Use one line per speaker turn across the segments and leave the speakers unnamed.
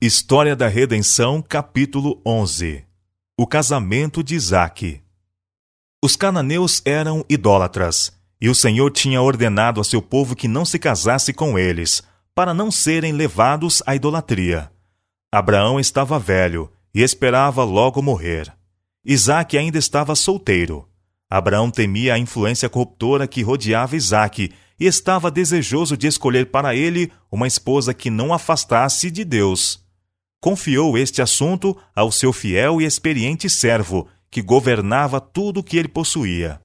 História da Redenção, capítulo 11 O casamento de Isaque Os cananeus eram idólatras, e o Senhor tinha ordenado a seu povo que não se casasse com eles, para não serem levados à idolatria. Abraão estava velho e esperava logo morrer. Isaque ainda estava solteiro. Abraão temia a influência corruptora que rodeava Isaque e estava desejoso de escolher para ele uma esposa que não afastasse de Deus confiou este assunto ao seu fiel e experiente servo, que governava tudo o que ele possuía.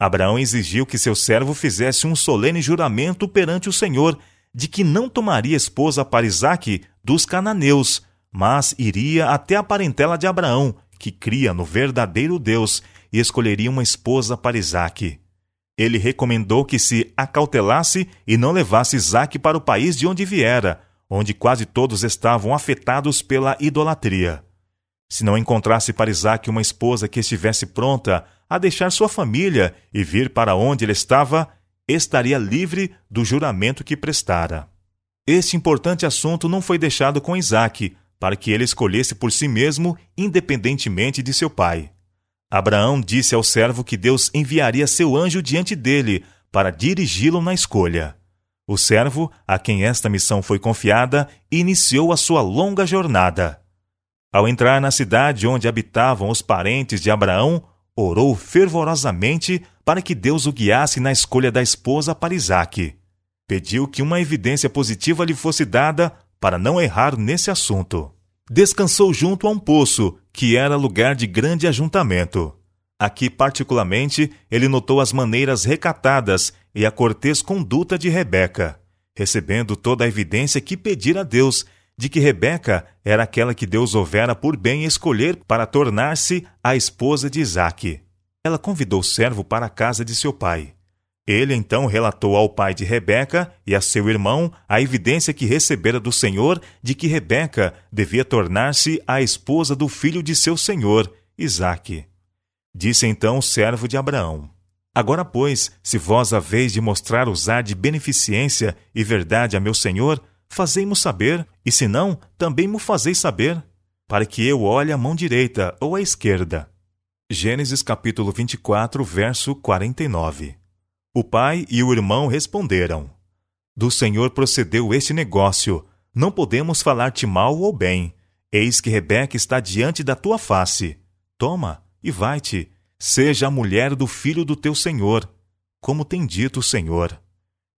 Abraão exigiu que seu servo fizesse um solene juramento perante o Senhor de que não tomaria esposa para Isaque dos cananeus, mas iria até a parentela de Abraão, que cria no verdadeiro Deus, e escolheria uma esposa para Isaque. Ele recomendou que se acautelasse e não levasse Isaque para o país de onde viera, onde quase todos estavam afetados pela idolatria. Se não encontrasse para Isaac uma esposa que estivesse pronta a deixar sua família e vir para onde ele estava, estaria livre do juramento que prestara. Este importante assunto não foi deixado com Isaac, para que ele escolhesse por si mesmo, independentemente de seu pai. Abraão disse ao servo que Deus enviaria seu anjo diante dele para dirigi-lo na escolha. O servo, a quem esta missão foi confiada, iniciou a sua longa jornada. Ao entrar na cidade onde habitavam os parentes de Abraão, orou fervorosamente para que Deus o guiasse na escolha da esposa para Isaque. Pediu que uma evidência positiva lhe fosse dada para não errar nesse assunto. Descansou junto a um poço, que era lugar de grande ajuntamento. Aqui, particularmente, ele notou as maneiras recatadas e a cortês conduta de Rebeca, recebendo toda a evidência que pedira a Deus de que Rebeca era aquela que Deus houvera por bem escolher para tornar-se a esposa de Isaque. Ela convidou o servo para a casa de seu pai. Ele então relatou ao pai de Rebeca e a seu irmão a evidência que recebera do Senhor de que Rebeca devia tornar-se a esposa do filho de seu senhor, Isaque. Disse então o servo de Abraão: Agora, pois, se vós haveis de mostrar usar de beneficência e verdade a meu senhor, fazei-mo saber, e se não, também mo fazeis saber, para que eu olhe a mão direita ou a esquerda. Gênesis capítulo 24, verso 49. O pai e o irmão responderam: Do Senhor procedeu este negócio, não podemos falar-te mal ou bem. Eis que Rebeca está diante da tua face. Toma, e vai-te, seja a mulher do filho do teu senhor, como tem dito o Senhor.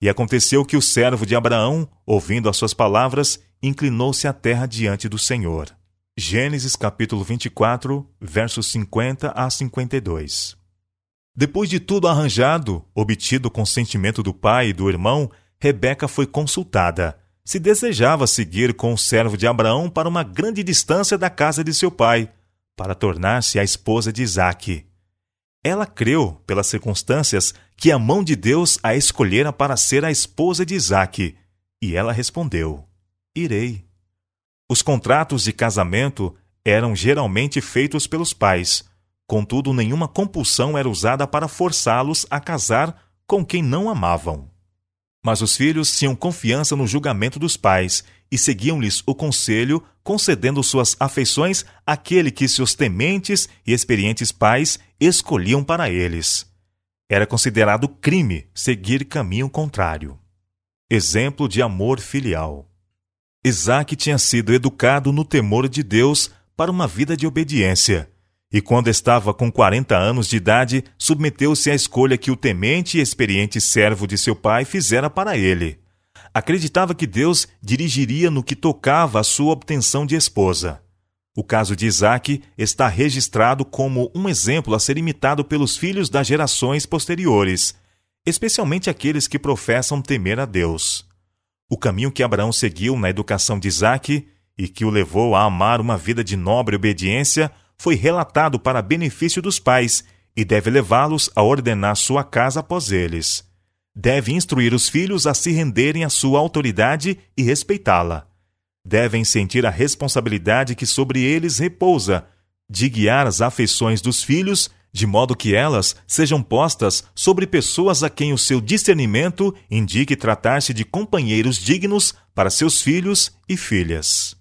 E aconteceu que o servo de Abraão, ouvindo as suas palavras, inclinou-se à terra diante do Senhor. Gênesis capítulo 24, versos 50 a 52. Depois de tudo arranjado, obtido o consentimento do pai e do irmão, Rebeca foi consultada. Se desejava seguir com o servo de Abraão para uma grande distância da casa de seu pai, para tornar-se a esposa de Isaque. Ela creu, pelas circunstâncias, que a mão de Deus a escolhera para ser a esposa de Isaque, e ela respondeu: Irei. Os contratos de casamento eram geralmente feitos pelos pais, contudo, nenhuma compulsão era usada para forçá-los a casar com quem não amavam. Mas os filhos tinham confiança no julgamento dos pais e seguiam-lhes o conselho, concedendo suas afeições àquele que seus tementes e experientes pais escolhiam para eles. Era considerado crime seguir caminho contrário. Exemplo de amor filial. Isaac tinha sido educado no temor de Deus para uma vida de obediência, e quando estava com quarenta anos de idade, submeteu-se à escolha que o temente e experiente servo de seu pai fizera para ele acreditava que Deus dirigiria no que tocava a sua obtenção de esposa. O caso de Isaac está registrado como um exemplo a ser imitado pelos filhos das gerações posteriores, especialmente aqueles que professam temer a Deus. O caminho que Abraão seguiu na educação de Isaac e que o levou a amar uma vida de nobre obediência foi relatado para benefício dos pais e deve levá-los a ordenar sua casa após eles deve instruir os filhos a se renderem à sua autoridade e respeitá-la. Devem sentir a responsabilidade que sobre eles repousa, de guiar as afeições dos filhos, de modo que elas sejam postas sobre pessoas a quem o seu discernimento indique tratar-se de companheiros dignos para seus filhos e filhas.